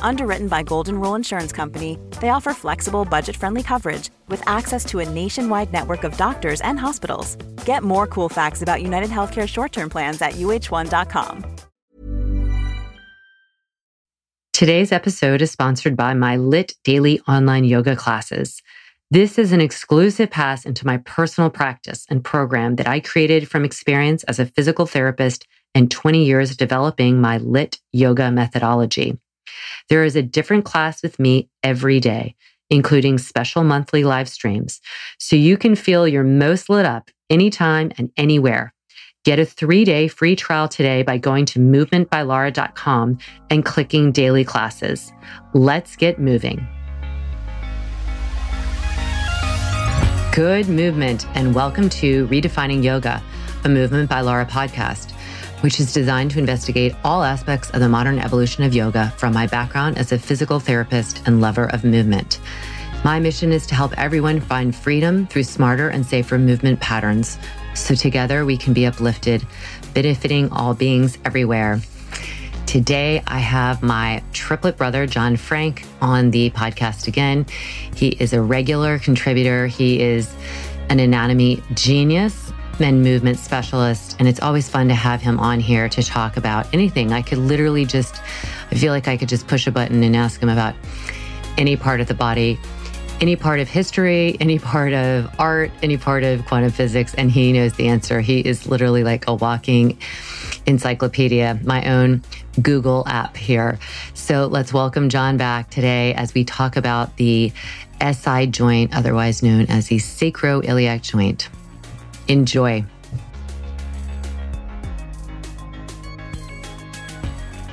Underwritten by Golden Rule Insurance Company, they offer flexible, budget friendly coverage with access to a nationwide network of doctors and hospitals. Get more cool facts about United Healthcare short term plans at uh1.com. Today's episode is sponsored by my LYT Daily online yoga classes. This is an exclusive pass into my personal practice and program that I created from experience as a physical therapist and 20 years developing my LYT yoga methodology. There is a different class with me every day, including special monthly live streams, so you can feel your most lit up anytime and anywhere. Get a three day free trial today by going to movementbylara.com and clicking daily classes. Let's get moving. Good movement, and welcome to Redefining Yoga, a Movement by Lara podcast which is designed to investigate all aspects of the modern evolution of yoga from my background as a physical therapist and lover of movement. My mission is to help everyone find freedom through smarter and safer movement patterns so together we can be uplifted, benefiting all beings everywhere. Today, I have my triplet brother, John Frank, on the podcast again. He is a regular contributor. He is an anatomy genius and movement specialist. And it's always fun to have him on here to talk about anything. I could literally just, I feel like I could just push a button and ask him about any part of the body, any part of history, any part of art, any part of quantum physics, and he knows the answer. He is literally like a walking encyclopedia, my own Google app here. So let's welcome John back today as we talk about the SI joint, otherwise known as the sacroiliac joint. Enjoy.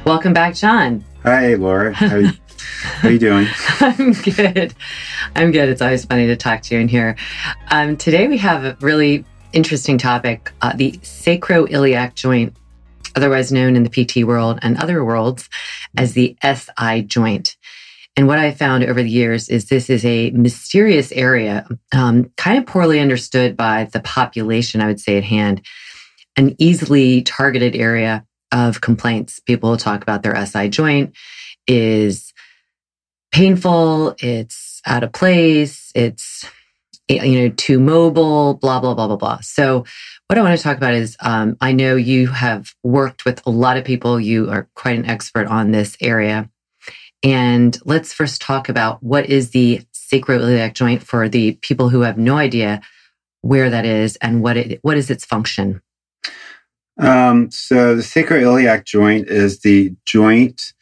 Welcome back, John. Hi, Laura. How are you, how are you doing? I'm good. I'm good. It's always funny to talk to you in here. Um, today we have a really interesting topic uh, the sacroiliac joint, otherwise known in the PT world and other worlds as the SI joint. And what I found over the years is this is a mysterious area, um, kind of poorly understood by the population, I would say, at hand, an easily targeted area of complaints. People talk about their SI joint is painful, it's out of place, it's you know too mobile, blah blah blah blah blah. So what I want to talk about is um, I know you have worked with a lot of people. You are quite an expert on this area. And let's first talk about what is the sacroiliac joint for the people who have no idea where that is and what it what is its function. Um, so the sacroiliac joint is the joint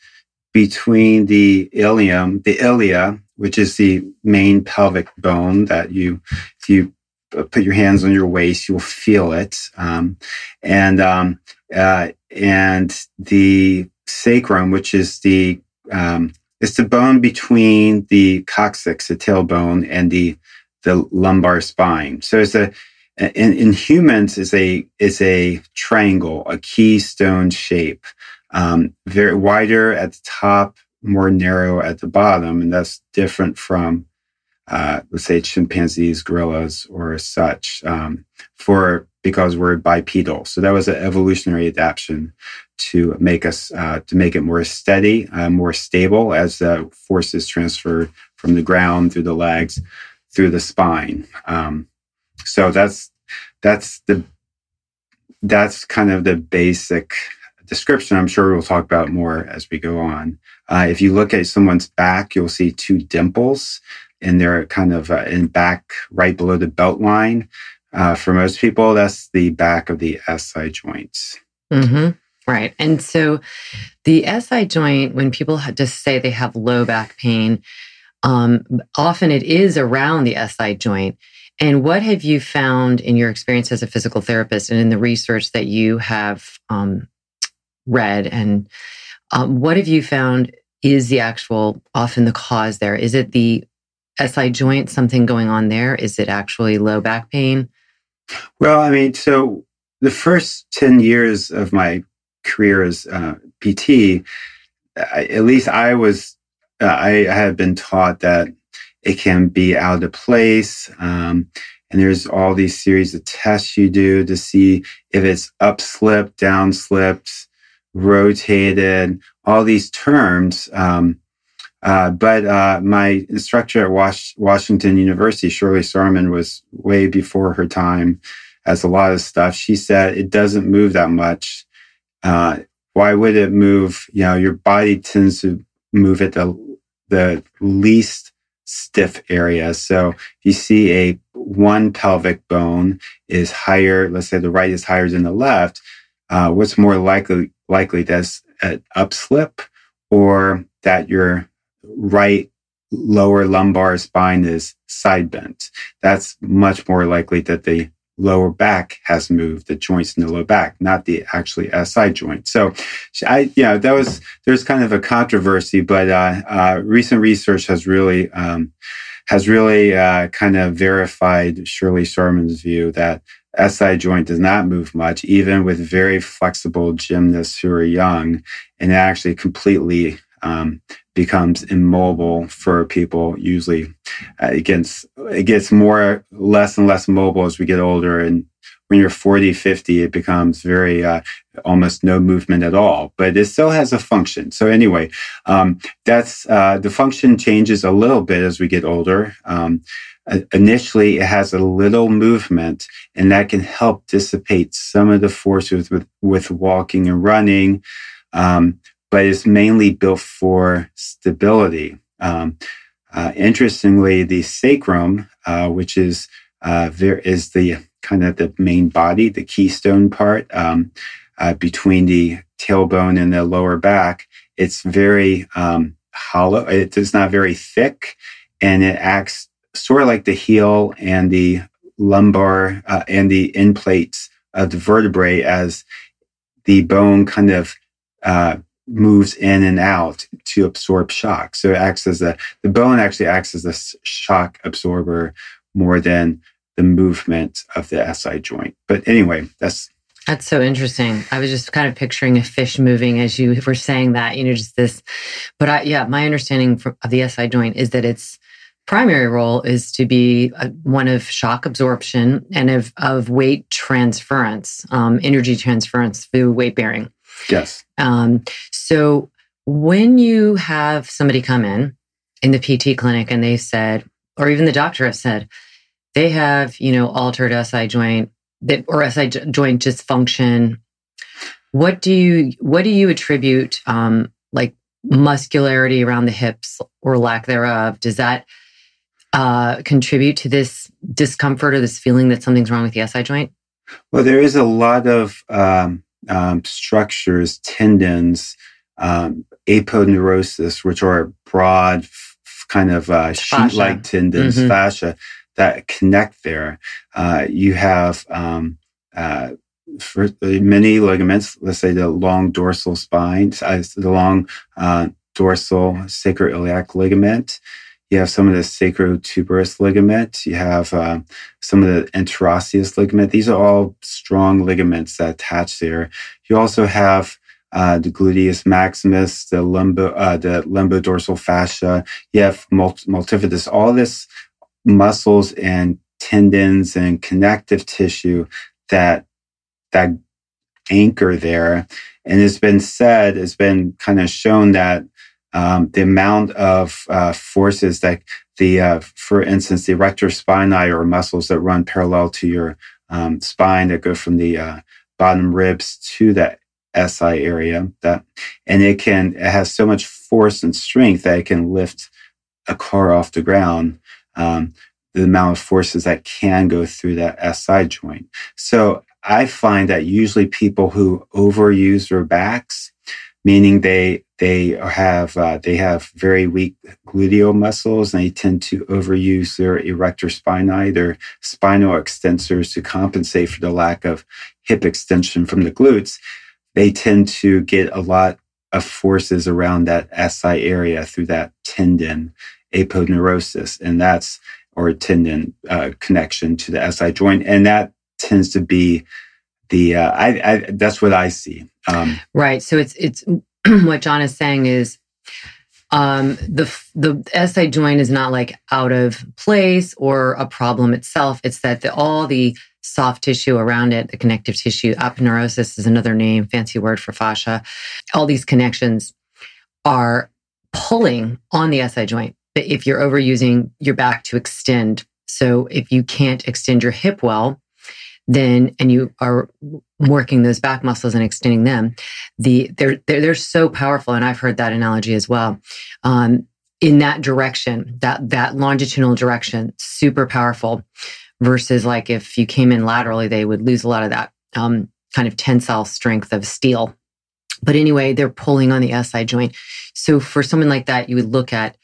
between the ilium, the ilia, which is the main pelvic bone that you, if you put your hands on your waist, you'll feel it, um, and um, uh, and the sacrum, which is the um, it's the bone between the coccyx, the tailbone, and the the lumbar spine. So it's a in, in humans is a is a triangle, a keystone shape, um, very wider at the top, more narrow at the bottom, and that's different from uh, let's say chimpanzees, gorillas, or such. Um, for because we're bipedal, so that was an evolutionary adaptation to make us uh, to make it more steady, uh, more stable as the forces transfer from the ground through the legs through the spine. Um, so that's that's the that's kind of the basic description. I'm sure we'll talk about more as we go on. Uh, if you look at someone's back, you'll see two dimples and they're kind of uh, in back right below the belt line. Uh, for most people, that's the back of the SI joints. Mm-hmm. Right. And so the SI joint, when people just say they have low back pain, um, often it is around the SI joint. And what have you found in your experience as a physical therapist and in the research that you have um, read? And um, what have you found is the actual, often the cause there? Is it the SI joint, something going on there? Is it actually low back pain? Well, I mean, so the first 10 years of my career as uh, PT, I, at least I was, uh, I had been taught that it can be out of place. Um, and there's all these series of tests you do to see if it's up slipped, down slipped, rotated, all these terms. Um, uh, but uh, my instructor at Was- Washington University, Shirley Sahrmann, was way before her time as a lot of stuff. She said it doesn't move that much. Uh, why would it move? You know, your body tends to move at the the least stiff area. So if you see a one pelvic bone is higher, let's say the right is higher than the left, uh, what's more likely likely that's an upslip or that your right lower lumbar spine is side bent. That's much more likely that the lower back has moved, the joints in the low back, not the actually SI joint. So I, you know, that was, there's kind of a controversy, but, uh, uh, recent research has really, um, has really, uh, kind of verified Shirley Sahrmann's view that SI joint does not move much, even with very flexible gymnasts who are young and it actually completely, um, becomes immobile for people usually. Uh, it gets it gets more less and less mobile as we get older. And when you're 40 50 it becomes very uh, almost no movement at all but it still has a function. So anyway um, that's uh, the function changes a little bit as we get older. Um, initially it has a little movement and that can help dissipate some of the forces with, with walking and running. Um, but it's mainly built for stability. Um, uh, interestingly, the sacrum, uh, which is uh, there is the kind of the main body, the keystone part um, uh, between the tailbone and the lower back, it's very um, hollow. It is not very thick, and it acts sort of like the heel and the lumbar uh, and the end plates of the vertebrae as the bone kind of uh, moves in and out to absorb shock. So it acts as a, the bone actually acts as a shock absorber more than the movement of the SI joint. But anyway, that's. That's so interesting. I was just kind of picturing a fish moving as you were saying that, you know, just this. But I, yeah, my understanding of the SI joint is that its primary role is to be a, one of shock absorption and of, of weight transference, um, energy transference through weight bearing. Yes. Um, so when you have somebody come in in the PT clinic and they said, or even the doctor has said, they have, you know, altered SI joint that, or SI joint dysfunction. What do you what do you attribute um, like muscularity around the hips or lack thereof? Does that uh, contribute to this discomfort or this feeling that something's wrong with the SI joint? Well, there is a lot of um, um, structures, tendons, um, aponeurosis, which are broad, f- kind of uh, sheet-like tendons, mm-hmm. fascia that connect there. Uh, you have um, uh, for many ligaments. Let's say the long dorsal spine, the long uh, dorsal sacroiliac ligament. You have some of the sacrotuberous ligament. You have uh, some of the interosseous ligament. These are all strong ligaments that attach there. You also have uh, the gluteus maximus, the lumbo, uh, the lumbodorsal fascia. You have multifidus. All this muscles and tendons and connective tissue that that anchor there. And it's been said, it's been kind of shown that um, the amount of uh, forces that the, uh, for instance, the erector spinae or muscles that run parallel to your um, spine that go from the uh, bottom ribs to the SI area that, and it can, it has so much force and strength that it can lift a car off the ground. Um, the amount of forces that can go through that SI joint. So I find that usually people who overuse their backs, meaning they they have uh, they have very weak gluteal muscles and they tend to overuse their erector spinae, their spinal extensors to compensate for the lack of hip extension from the glutes. They tend to get a lot of forces around that SI area through that tendon aponeurosis, and that's or tendon uh, connection to the SI joint, and that tends to be the uh, I, I that's what I see. Um, right. So it's it's what John is saying is um, the the SI joint is not like out of place or a problem itself. It's that the, all the soft tissue around it, the connective tissue, aponeurosis is another name, fancy word for fascia. All these connections are pulling on the SI joint. But if you're overusing your back to extend, so if you can't extend your hip well, then and you are working those back muscles and extending them the they're they're, they're so powerful and i've heard that analogy as well um, in that direction that that longitudinal direction super powerful versus like if you came in laterally they would lose a lot of that um, kind of tensile strength of steel but anyway they're pulling on the si joint so for someone like that you would look at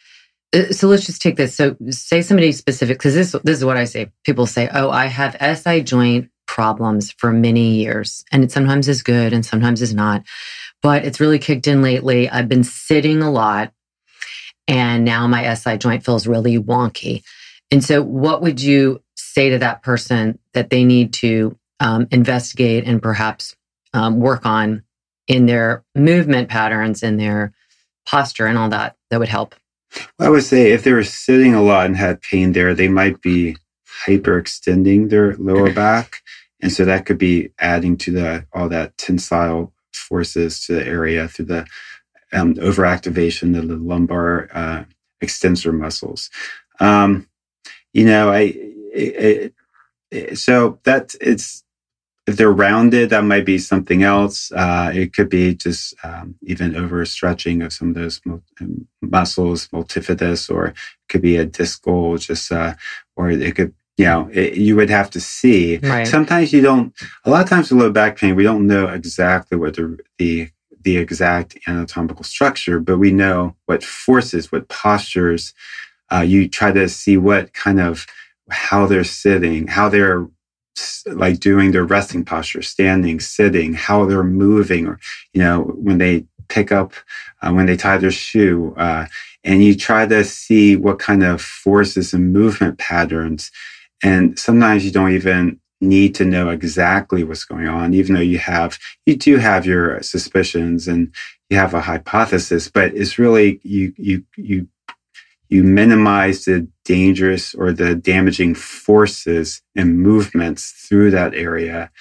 uh, so let's just take this. So say somebody specific, because this this is what I say. People say, "Oh, I have SI joint problems for many years. And it sometimes is good and sometimes is not. But it's really kicked in lately. I've been sitting a lot and now my SI joint feels really wonky. And so, what would you say to that person that they need to um, investigate and perhaps um, work on in their movement patterns and their posture and all that that would help? Well, I would say if they were sitting a lot and had pain there, they might be hyperextending their lower back. And so that could be adding to the all that tensile forces to the area through the um, overactivation of the lumbar uh, extensor muscles. Um, you know, I it, it, so that it's if they're rounded, that might be something else. Uh, it could be just um, even overstretching of some of those muscles, multifidus, or it could be a discal, just uh, or it could you know, it, you would have to see. Right. Sometimes you don't. A lot of times with low back pain, we don't know exactly what the the the exact anatomical structure, but we know what forces, what postures. Uh, you try to see what kind of how they're sitting, how they're like doing their resting posture, standing, sitting, how they're moving, or you know when they pick up, uh, when they tie their shoe, uh, and you try to see what kind of forces and movement patterns and sometimes you don't even need to know exactly what's going on, even though you have, you do have your suspicions and you have a hypothesis, but it's really, you, you, you, you minimize the dangerous or the damaging forces and movements through that area.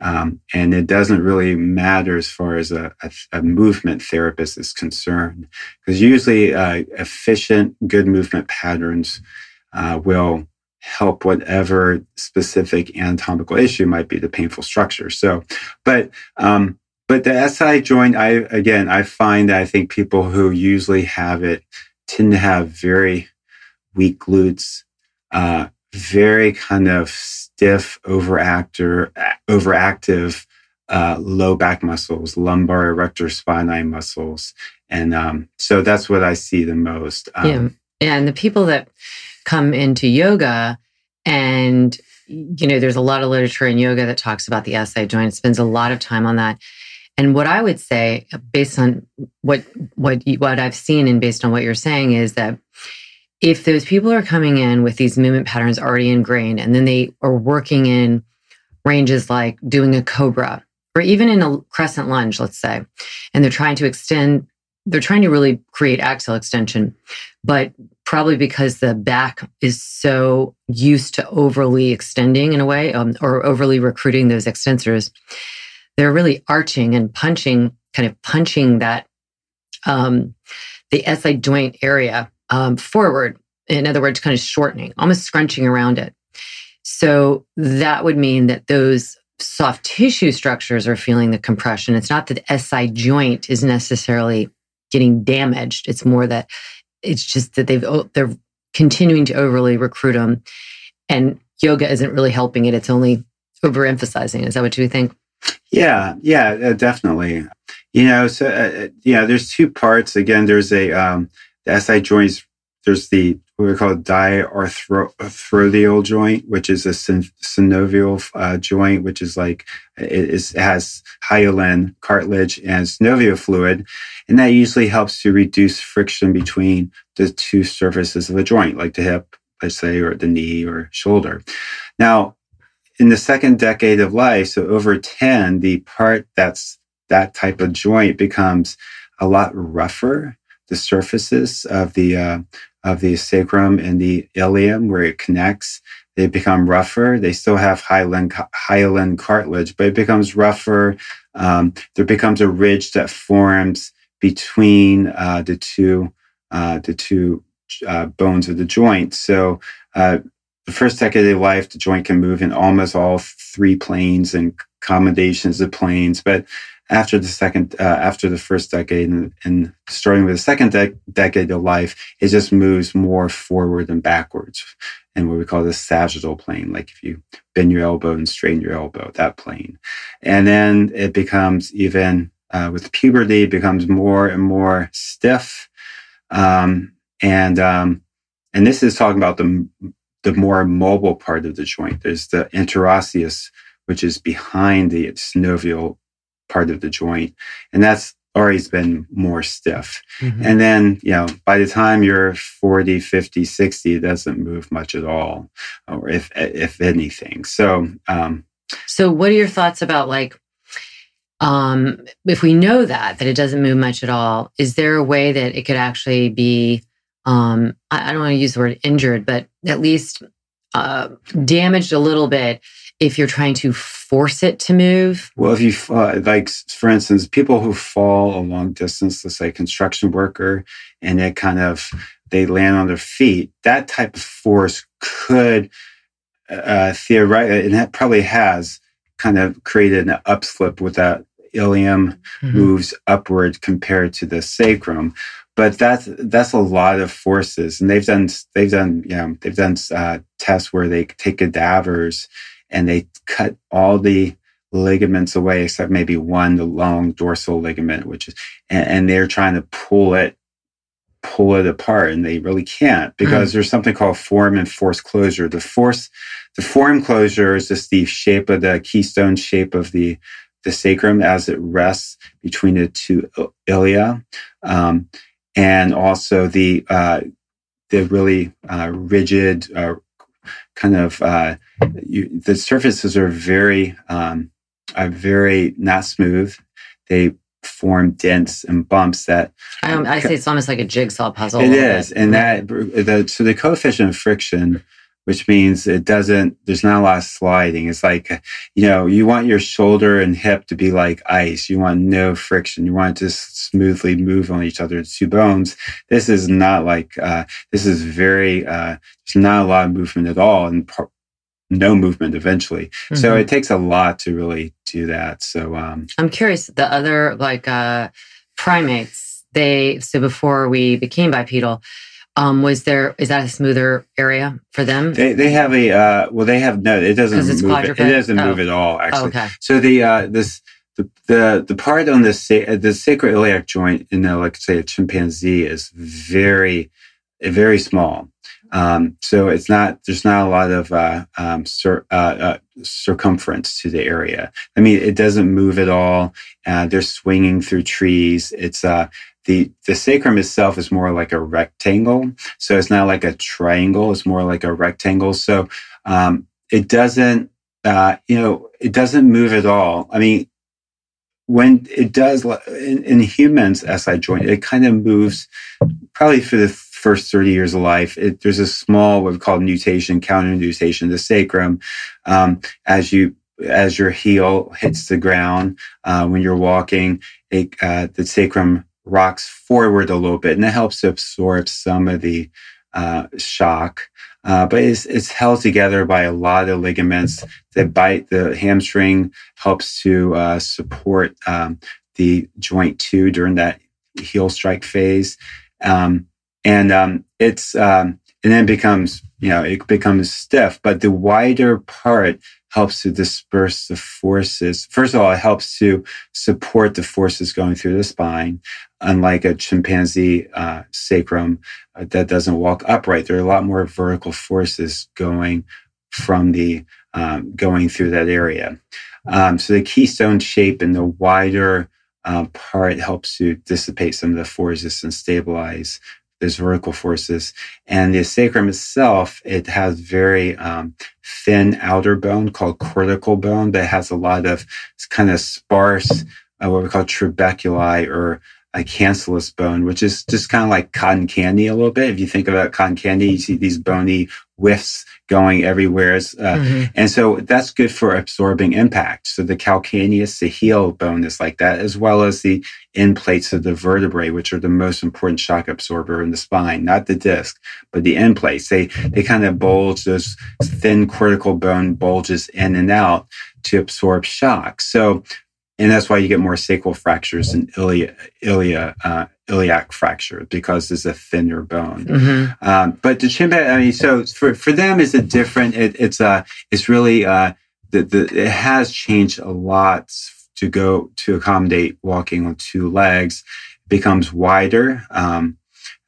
Um, and it doesn't really matter as far as a, a, a movement therapist is concerned, because usually uh, efficient, good movement patterns uh, will help whatever specific anatomical issue might be the painful structure. So, but, um, but the SI joint, I, again, I find that I think people who usually have it tend to have very weak glutes, uh, very kind of stiff, overactor, overactive, uh, low back muscles, lumbar erector spinae muscles. And, um, so that's what I see the most. Um, yeah. And the people that, come into yoga and you know there's a lot of literature in yoga that talks about the SI joint spends a lot of time on that. And what i would say based on what what what i've seen and based on what you're saying is that if those people are coming in with these movement patterns already ingrained and then they are working in ranges like doing a cobra or even in a crescent lunge let's say and they're trying to extend they're trying to really create axial extension but probably because the back is so used to overly extending in a way um, or overly recruiting those extensors. They're really arching and punching, kind of punching that, um, the SI joint area um, forward. In other words, kind of shortening, almost scrunching around it. So that would mean that those soft tissue structures are feeling the compression. It's not that the SI joint is necessarily getting damaged. It's more that it's just that they've oh, they're continuing to overly recruit them, and yoga isn't really helping it. It's only overemphasizing. Is that what you think? Yeah, yeah, uh, definitely. You know, so uh, uh yeah, there's two parts. Again, there's a um, the SI joints. There's the what we call diarthrodial joint, which is a synovial uh, joint, which is like it, is, it has hyaline cartilage and synovial fluid, and that usually helps to reduce friction between the two surfaces of a joint, like the hip, let's say, or the knee or shoulder. Now, in the second decade of life, so over 10, the part that's that type of joint becomes a lot rougher. The surfaces of the uh, of the sacrum and the ilium where it connects, they become rougher. They still have hyaline, hyaline cartilage, but it becomes rougher. Um, there becomes a ridge that forms between uh, the two uh, the two uh, bones of the joint. So uh, the first decade of life, the joint can move in almost all three planes and combinations of planes. But after the second, uh, after the first decade and, and starting with the second de- decade of life, it just moves more forward and backwards and what we call the sagittal plane. Like if you bend your elbow and straighten your elbow, that plane. And then it becomes even, uh, with puberty, it becomes more and more stiff. Um, and, um, and this is talking about the the more mobile part of the joint. There's the interosseous, which is behind the synovial part of the joint. And that's always been more stiff. Mm-hmm. And then, you know, by the time you're 40, 50, 60, it doesn't move much at all, or if, if anything. So, um, so what are your thoughts about like, um, if we know that, that it doesn't move much at all, is there a way that it could actually be um, I, I don't want to use the word injured, but at least uh, damaged a little bit if you're trying to force it to move? Well, if you, uh, like, for instance, people who fall a long distance, let's say construction worker, and it kind of, they land on their feet, that type of force could uh, theoretically, and that probably has kind of created an upslip with that ilium mm-hmm. moves upward compared to the sacrum but that's that's a lot of forces and they've done they've done you know they've done uh, tests where they take cadavers and they cut all the ligaments away except maybe one the long dorsal ligament which is and, and they're trying to pull it pull it apart and they really can't because mm. there's something called form and force closure the force the form closure is just the shape of the keystone shape of the the sacrum as it rests between the two ilia um, and also the uh, the really uh, rigid uh, kind of uh, you, the surfaces are very um, are very not smooth. They form dents and bumps that I, I say it's almost like a jigsaw puzzle. It is, bit. and that the, so the coefficient of friction which means it doesn't, there's not a lot of sliding. It's like, you know, you want your shoulder and hip to be like ice. You want no friction. You want it to smoothly move on each other. It's two bones. This is not like, uh, this is very, uh, there's not a lot of movement at all and no movement eventually. Mm-hmm. So it takes a lot to really do that. So, um, I'm curious, the other like, uh, primates, they, so before we became bipedal, um, was there is that a smoother area for them? They they have a uh, well they have no it doesn't move it, it, doesn't oh. move at all actually. Oh, okay. So the uh, this the, the the part on this the the sacroiliac joint in the like say a chimpanzee is very very small. Um, so it's not there's not a lot of uh, um, cir- uh, uh, circumference to the area. I mean, it doesn't move at all. Uh, they're swinging through trees. It's uh, the the sacrum itself is more like a rectangle so it's not like a triangle it's more like a rectangle. So um, it doesn't uh, you know it doesn't move at all. I mean when it does in, in humans si joint it kind of moves probably for the first 30 years of life. It, there's a small what we call nutation counter nutation the sacrum um, as you as your heel hits the ground uh, when you're walking it, uh, the sacrum rocks forward a little bit, and that helps absorb some of the uh, shock. uh, but it's, it's held together by a lot of ligaments. The bite, the hamstring helps to uh, support um, the joint too during that heel strike phase. Um, and um, it's um, and then becomes you know it becomes stiff. But the wider part helps to disperse the forces. First of all, it helps to support the forces going through the spine. Unlike a chimpanzee uh, sacrum uh, that doesn't walk upright, there are a lot more vertical forces going from the um, going through that area. Um, so the keystone shape and the wider uh, part helps to dissipate some of the forces and stabilize those vertical forces. And the sacrum itself, it has very um, thin outer bone called cortical bone that has a lot of kind of sparse, uh, what we call trabeculae or a cancellous bone, which is just kind of like cotton candy a little bit. If you think about cotton candy, you see these bony whiffs going everywhere. Uh, mm-hmm. And so that's good for absorbing impact. So the calcaneus, the heel bone is like that, as well as the end plates of the vertebrae, which are the most important shock absorber in the spine, not the disc, but the end plates. They, they kind of bulge, those thin cortical bone bulges in and out to absorb shock. So and that's why you get more sacral fractures and ilia, ilia, uh, iliac fracture because there's a thinner bone. Mm-hmm. Um, but the chimpanzee, I mean, so for, for them, is it different? It, it's uh, it's really uh, the, the it has changed a lot to go to accommodate walking on two legs. It becomes wider. Um,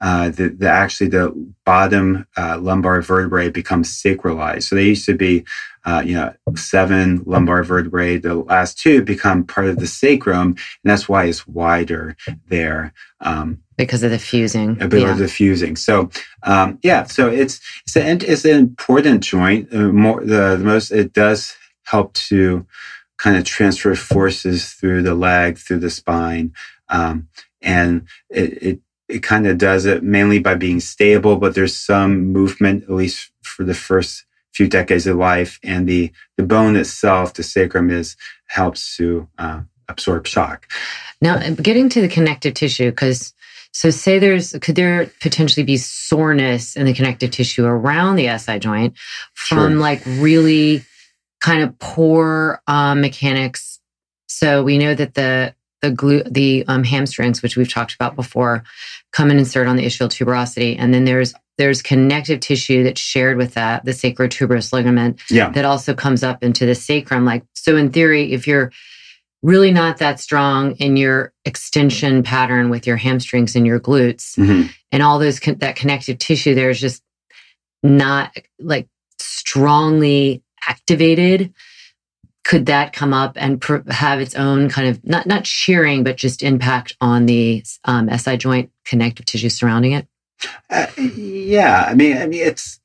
uh, the, the, actually the bottom uh, lumbar vertebrae becomes sacralized. So they used to be, uh, you know, seven lumbar vertebrae. The last two become part of the sacrum, and that's why it's wider there. Um, because of the fusing. Because yeah. of the fusing. So, um, yeah. So it's it's an it's an important joint. Uh, more the, the most it does help to kind of transfer forces through the leg, through the spine. Um, and it, it it kind of does it mainly by being stable, but there's some movement, at least for the first few decades of life. And the, the bone itself, the sacrum is, helps to uh, absorb shock. Now, getting to the connective tissue, because so say there's, could there potentially be soreness in the connective tissue around the SI joint from sure. like really kind of poor um, mechanics? So we know that the the glute, the um, hamstrings, which we've talked about before, come and insert on the ischial tuberosity, and then there's there's connective tissue that's shared with that, the sacrotuberous ligament, yeah. that also comes up into the sacrum. Like so, in theory, if you're really not that strong in your extension pattern with your hamstrings and your glutes, mm-hmm. and all those con- that connective tissue, there's just not like strongly activated could that come up and pr- have its own kind of not not shearing but just impact on the um, SI joint connective tissue surrounding it? Uh, yeah, I mean, I mean, it's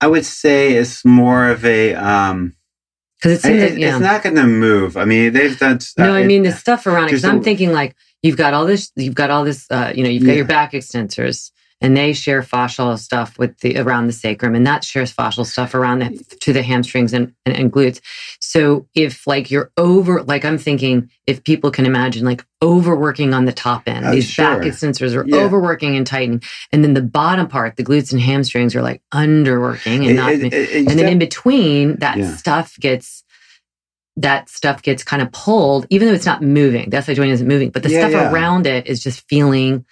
I would say it's more of a um because it's, it, yeah. it's not going to move. I mean, they've done. Uh, no, I mean the stuff around it. Because I'm thinking like you've got all this, you've got all this, uh, you know, you've got yeah. your back extensors, and they share fascial stuff with the around the sacrum and that shares fascial stuff around the, to the hamstrings and, and, and, glutes so if like you're over like i'm thinking if people can imagine like overworking on the top end uh, these sure. back extensors are yeah. overworking and tightening and then the bottom part the glutes and hamstrings are like underworking and not it, it, and then in between that yeah. stuff gets that stuff gets kind of pulled, even though it's not moving. The SI joint isn't moving, but the yeah, stuff around it is just feeling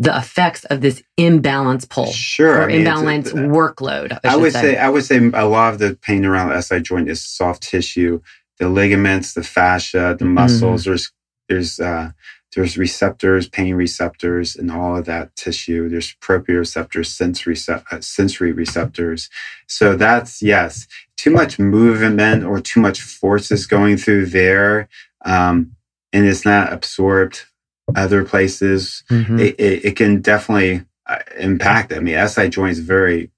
the effects of this imbalance pull sure or I mean, imbalance workload. I, I would say. say. I would say a lot of the pain around the SI joint is soft tissue, the ligaments, the fascia, the mm-hmm. muscles. Mm-hmm. There's there's uh, there's receptors, pain receptors, and all of that tissue. There's proprioceptors, sensory uh, sensory receptors. So that's yes, too much movement or too much forces going through there, um, and it's not absorbed other places, mm-hmm. it, it, it, can definitely uh, impact. I mean, SI joint is very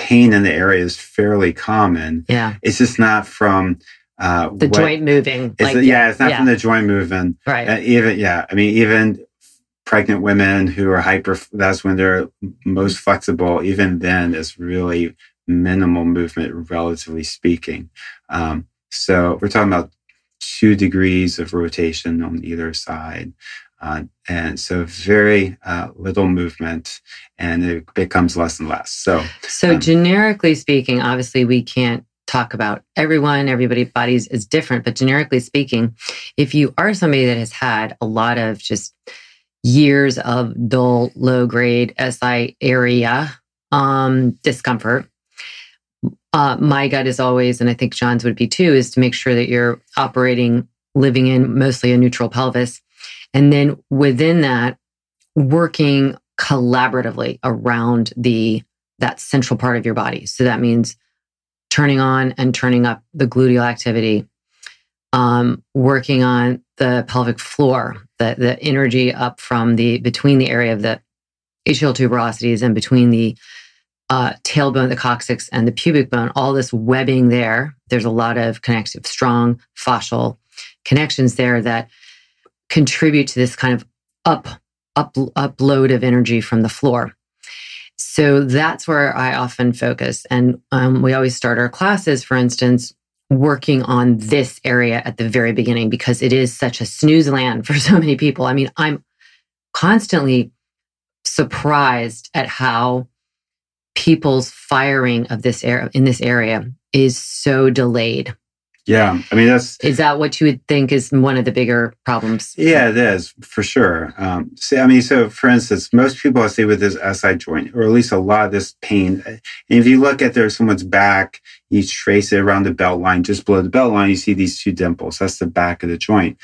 pain in the area is fairly common. Yeah, it's just not from uh, the what, joint moving. It's, like, yeah, it's not yeah. from the joint moving. Right. Uh, even yeah, I mean, even pregnant women who are hyper. That's when they're most flexible. Even then, it's really minimal movement, relatively speaking. Um, so we're talking about two degrees of rotation on either side. Uh, and so very uh, little movement and it becomes less and less. So, so um, generically speaking, obviously we can't talk about everyone, everybody's bodies is different, but generically speaking, if you are somebody that has had a lot of just years of dull, low grade SI area um, discomfort, uh, my gut is always, and I think John's would be too, is to make sure that you're operating, living in mostly a neutral pelvis. And then within that, working collaboratively around the that central part of your body. So that means turning on and turning up the gluteal activity, um, working on the pelvic floor, the the energy up from the between the area of the ischial tuberosities and between the uh, tailbone, the coccyx, and the pubic bone, all this webbing there. There's a lot of connective, strong fascial connections there that contribute to this kind of up, up, upload of energy from the floor. So that's where I often focus. And um, we always start our classes, for instance, working on this area at the very beginning because it is such a snooze land for so many people. I mean, I'm constantly surprised at how people's firing of this area in this area is so delayed. Yeah, I mean that's is that what you would think is one of the bigger problems? Yeah, it is for sure. Um, so, I mean, so for instance, most people I see with this SI joint, or at least a lot of this pain, and if you look at their someone's back, you trace it around the belt line, just below the belt line, you see these two dimples. That's the back of the joint.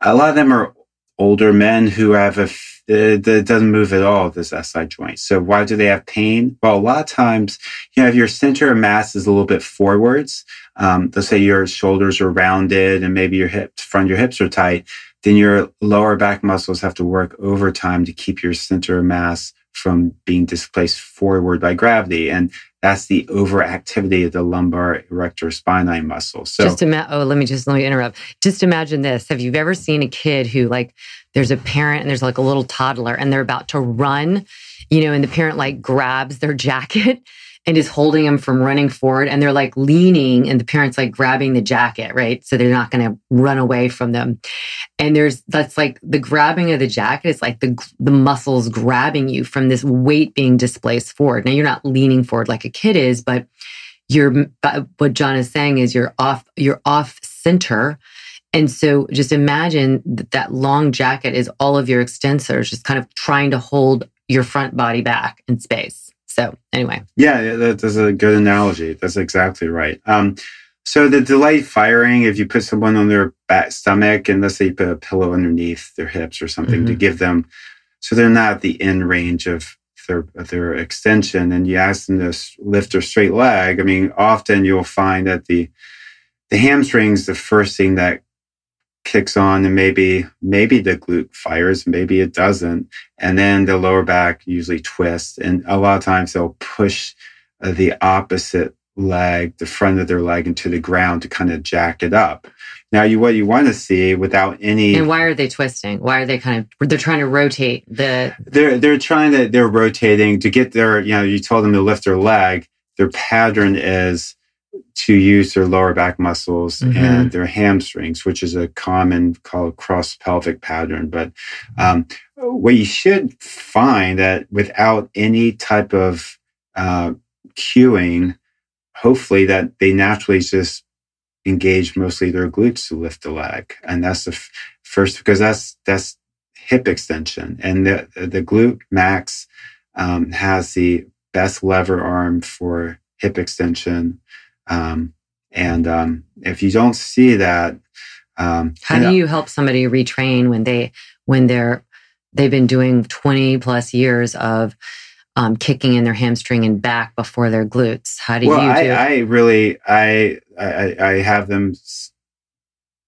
A lot of them are older men who have a it, it, doesn't move at all, this SI joint. So why do they have pain? Well, a lot of times, you know, if your center of mass is a little bit forwards, um, let's say your shoulders are rounded and maybe your hips, front your hips are tight, then your lower back muscles have to work overtime to keep your center of mass from being displaced forward by gravity. And that's the overactivity of the lumbar erector spinae muscle. So just ima- oh, let me just let me interrupt. Just imagine this. Have you ever seen a kid who like there's a parent and there's like a little toddler and they're about to run, you know, and the parent like grabs their jacket and is holding them from running forward and they're like leaning and the parents like grabbing the jacket, right? So they're not going to run away from them. And there's that's like the grabbing of the jacket is like the the muscles grabbing you from this weight being displaced forward. Now you're not leaning forward like a kid is, but you're what John is saying is you're off you're off center. And so just imagine that, that long jacket is all of your extensors just kind of trying to hold your front body back in space. So anyway. Yeah, that's a good analogy. That's exactly right. Um, so the delayed firing, if you put someone on their back stomach and let's say you put a pillow underneath their hips or something mm-hmm. to give them, so they're not at the end range of their of their extension, and you ask them to lift their straight leg. I mean, often you'll find that the the hamstrings the first thing that kicks on and maybe maybe the glute fires maybe it doesn't. And then the lower back usually twists and a lot of times they'll push uh, the opposite leg the front of their leg into the ground to kind of jack it up. Now you what you want to see without any and why are they twisting? Why are they kind of they're trying to rotate the they're they're trying to they're rotating to get their you know you told them to lift their leg. Their pattern is to use their lower back muscles mm-hmm. and their hamstrings, which is a common called cross pelvic pattern. But um, what you should find that without any type of uh, cueing, hopefully that they naturally just engage mostly their glutes to lift the leg, and that's the f- first because that's that's hip extension, and the the glute max um, has the best lever arm for hip extension um, and um, if you don't see that, um, how do you help somebody retrain when they when they're they've been doing twenty plus years of um, kicking in their hamstring and back before their glutes? How do well, you do? I, I really I, I I have them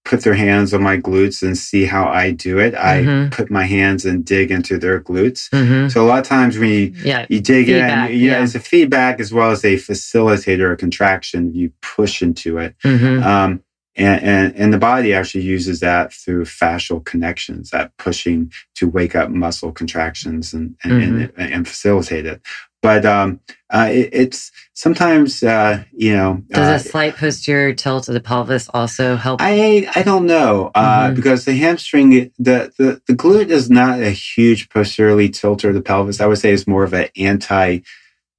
put their hands on my glutes and see how I do it. Mm-hmm. I put my hands and dig into their glutes. Mm-hmm. So a lot of times when you, yeah. you dig feedback, in, you, yeah. it's a feedback as well as a facilitator, a contraction. You push into it. Mm-hmm. Um, And, and, and the body actually uses that through fascial connections, that pushing to wake up muscle contractions and, and, mm-hmm. and, and facilitate it. But um, uh, it, it's sometimes, uh, you know. Does uh, a slight posterior tilt of the pelvis also help? I I don't know uh, mm-hmm. because the hamstring, the, the the glute is not a huge posteriorly tilter of the pelvis. I would say it's more of an anti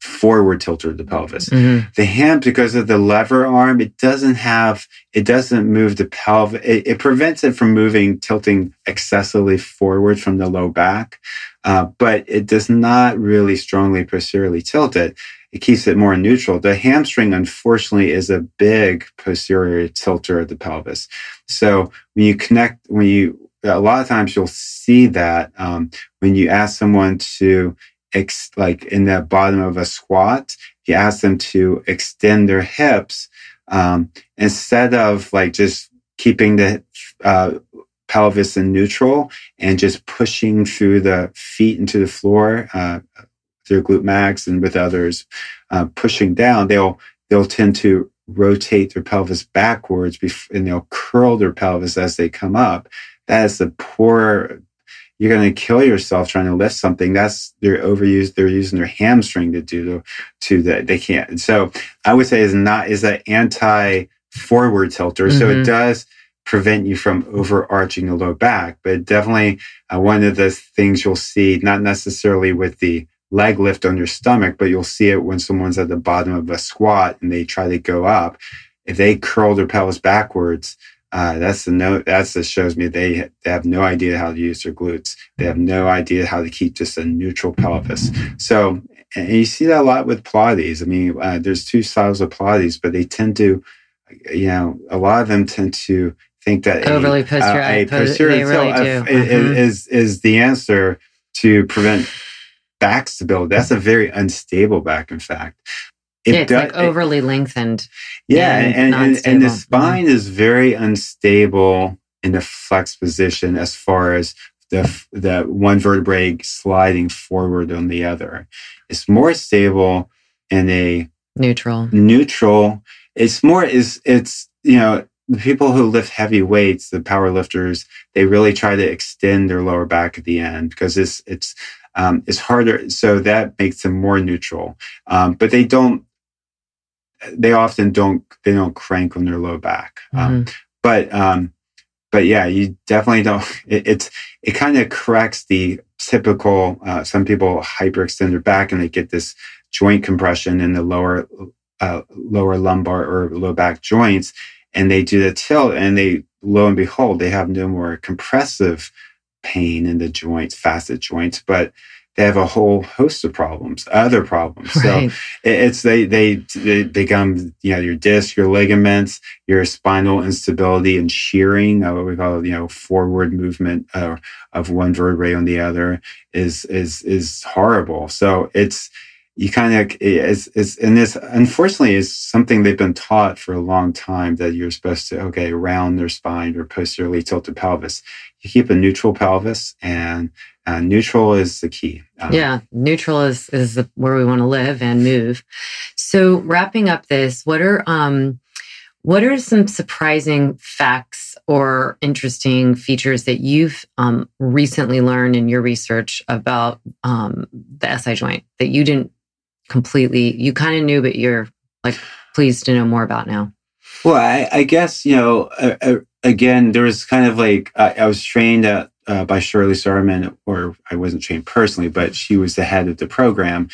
forward tilter of the pelvis. Mm-hmm. The ham, because of the lever arm, it doesn't have, it doesn't move the pelvis. It, it prevents it from moving, tilting excessively forward from the low back. Uh, but it does not really strongly posteriorly tilt it. It keeps it more neutral. The hamstring, unfortunately, is a big posterior tilter of the pelvis. So when you connect, when you, a lot of times you'll see that um, when you ask someone to ex, like in the bottom of a squat, you ask them to extend their hips um, instead of like just keeping the uh, pelvis in neutral and just pushing through the feet into the floor uh, through glute max and with others uh, pushing down. They'll they'll tend to rotate their pelvis backwards and they'll curl their pelvis as they come up. That is the poor you're going to kill yourself trying to lift something. That's they're overused. They're using their hamstring to do the, to that. They can't. And so I would say is not, is an anti forward tilter. Mm-hmm. So it mm-hmm. does prevent you from overarching the low back, but definitely uh, one of the things you'll see, not necessarily with the leg lift on your stomach, but you'll see it when someone's at the bottom of a squat and they try to go up. If they curl their pelvis backwards, uh, that's the note. That's that shows me they, they have no idea how to use their glutes. They have no idea how to keep just a neutral pelvis. So, and you see that a lot with Pilates. I mean, uh, there's two styles of Pilates, but they tend to, you know, a lot of them tend to think that overly posterior, a, a posterior really. Mm-hmm. Is, is the answer to prevent back stability. That's a very unstable back, in fact. It it's does, like overly it, lengthened. Yeah, and, and, and, the mm-hmm. spine mm-hmm. is very unstable in the flex position as far as the the one vertebrae sliding forward on the other. It's more stable in a neutral. Neutral. It's more is it's you know the people who lift heavy weights, the power lifters, they really try to extend their lower back at the end because it's it's um, it's harder. So that makes them more neutral. Um, but they don't they often don't they don't crank on their low back. Um, mm-hmm. but um, but yeah, you definitely don't. It, it's it kind of corrects the typical. Uh, some people hyperextend their back and they get this joint compression in the lower uh, lower lumbar or low back joints, and they do the tilt, and they lo and behold, they have no more compressive pain in the joints, facet joints, but they have a whole host of problems, other problems. Right. So it's they, they they become you know your disc, your ligaments, your spinal instability and shearing, uh, what we call you know forward movement uh, of one vertebrae on the other is is is horrible. So it's you kind of is is and this unfortunately is something they've been taught for a long time that you're supposed to okay round their spine or posteriorly tilted pelvis. You keep a neutral pelvis and uh, neutral is the key. Um, yeah, neutral is is the, where we want to live and move. So, wrapping up this, what are um, what are some surprising facts or interesting features that you've um, recently learned in your research about um, the SI joint that you didn't completely, you kind of knew, but you're like pleased to know more about now? Well, I, I guess you know. Uh, uh, again, there was kind of like I was trained at uh, by Shirley Sahrmann, or I wasn't trained personally, but she was the head of the program,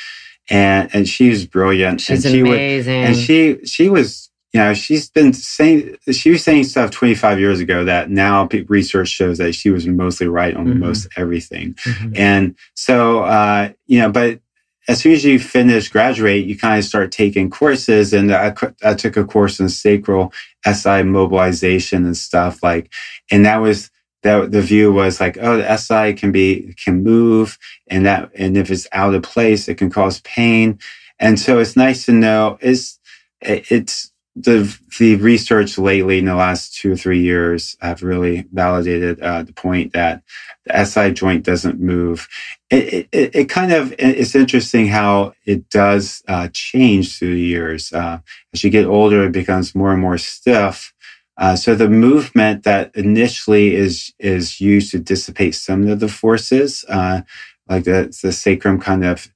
and and she was brilliant. She's and she amazing. Would, and she she was you know she's been saying she was saying stuff 25 years ago that now research shows that she was mostly right on mm-hmm. most everything, mm-hmm. and so uh, you know, but as soon as you finish graduate, you kind of start taking courses. And I, I took a course in sacral SI mobilization and stuff like, and that was that the view was like, oh, the SI can be, can move and that, and if it's out of place, it can cause pain. And so it's nice to know is it's the, the research lately in the last two or three years have really validated uh, the point that the SI joint doesn't move. It, it, it kind of, it's interesting how it does uh, change through the years. Uh, as you get older, it becomes more and more stiff Uh, so the movement that initially is is used to dissipate some of the forces, uh, like the, the sacrum kind of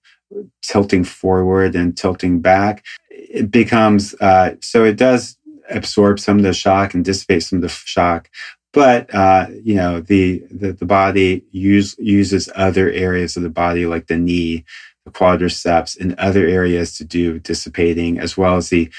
tilting forward and tilting back, it becomes uh, so it does absorb some of the shock and dissipate some of the shock. But uh, you know the, the the body use, uses other areas of the body like the knee the quadriceps and other areas to do dissipating, as well as the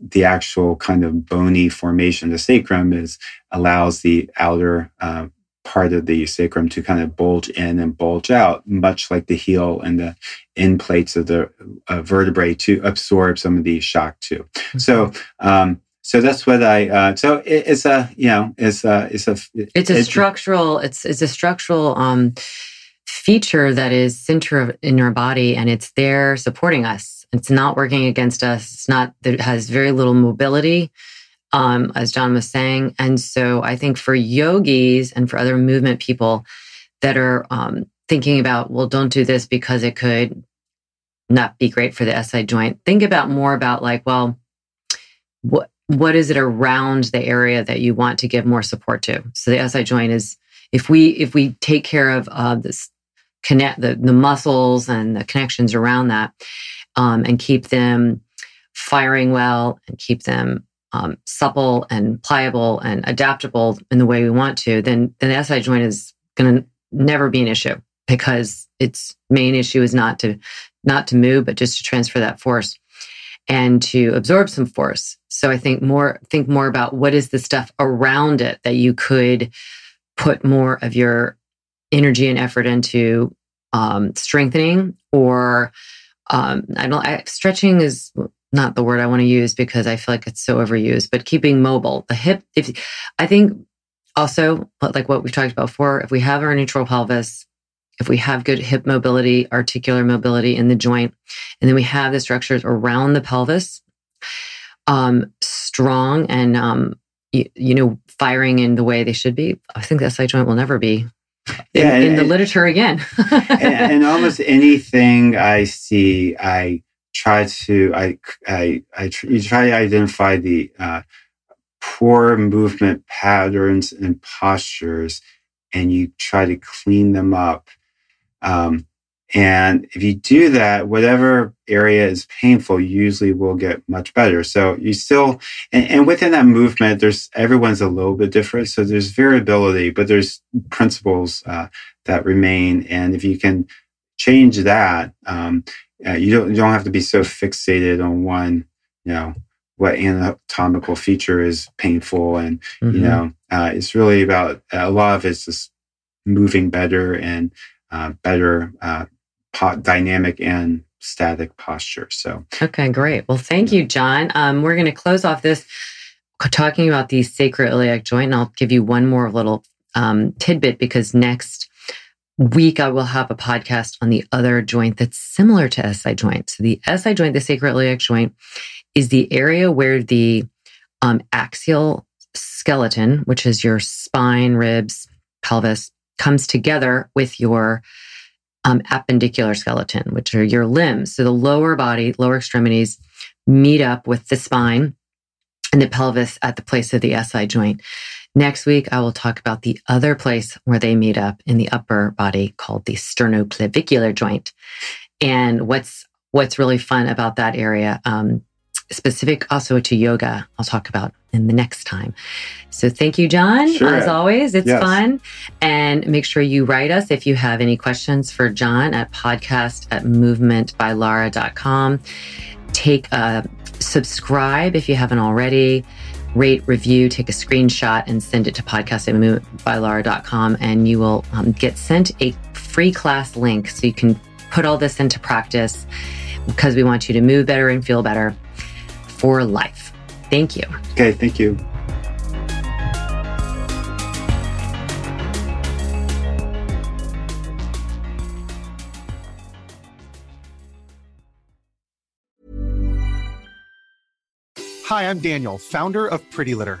the actual kind of bony formation. The sacrum is allows the outer uh, part of the sacrum to kind of bulge in and bulge out, much like the heel and the end plates of the uh, vertebrae to absorb some of the shock too. Mm-hmm. So. Um, so that's what I. Uh, so it, it's a you know it's a it's a it's a structural it's it's a structural um feature that is center in our body and it's there supporting us. It's not working against us. It's not that it has very little mobility, um, as John was saying. And so I think for yogis and for other movement people that are um, thinking about, well, don't do this because it could not be great for the SI joint. Think about more about like, well, what what is it around the area that you want to give more support to? So the SI joint is if we if we take care of uh, this connect the, the muscles and the connections around that um, and keep them firing well and keep them um, supple and pliable and adaptable in the way we want to, then, then the SI joint is going to never be an issue because its main issue is not to not to move, but just to transfer that force and to absorb some force. So I think more think more about what is the stuff around it that you could put more of your energy and effort into um, strengthening or um, I don't I, stretching is not the word I want to use because I feel like it's so overused, but keeping mobile. The hip, if I think also like what we've talked about before, if we have our neutral pelvis, if we have good hip mobility, articular mobility in the joint, and then we have the structures around the pelvis, um, strong and um, you, you know firing in the way they should be, I think the SI joint will never be yeah, in, in the literature again. and, and, almost anything I see, I try to I I I you try to identify the uh, poor movement patterns and postures, and you try to clean them up. Um, and if you do that, whatever area is painful usually will get much better. So you still, and, and, within that movement, there's everyone's a little bit different. So there's variability, but there's principles uh, that remain. And if you can change that, um, uh, you don't you don't have to be so fixated on one, you know, what anatomical feature is painful, and mm-hmm. you know, uh, it's really about a lot of it's just moving better and uh, better uh, po- dynamic and static posture. So, okay, great. Well, thank you, John. Um, we're going to close off this talking about the sacroiliac joint, and I'll give you one more little um, tidbit because next week I will have a podcast on the other joint that's similar to SI joint. So, the SI joint, the sacroiliac joint, is the area where the um, axial skeleton, which is your spine, ribs, pelvis, comes together with your um, appendicular skeleton, which are your limbs. So the lower body, lower extremities meet up with the spine and the pelvis at the place of the SI joint. Next week, I will talk about the other place where they meet up in the upper body called the sternoclavicular joint. And what's what's really fun about that area, um, specific also to yoga, I'll talk about in the next time. So thank you, John. Sure. As always, it's yes. fun. And make sure you write us if you have any questions for John at podcast at movementbylara.com. Take a subscribe if you haven't already. Rate, review, take a screenshot and send it to podcast at movementbylara.com and you will um, get sent a free class link so you can put all this into practice because we want you to move better and feel better for life. Thank you. Okay, thank you. Hi, I'm Daniel, founder of Pretty Litter.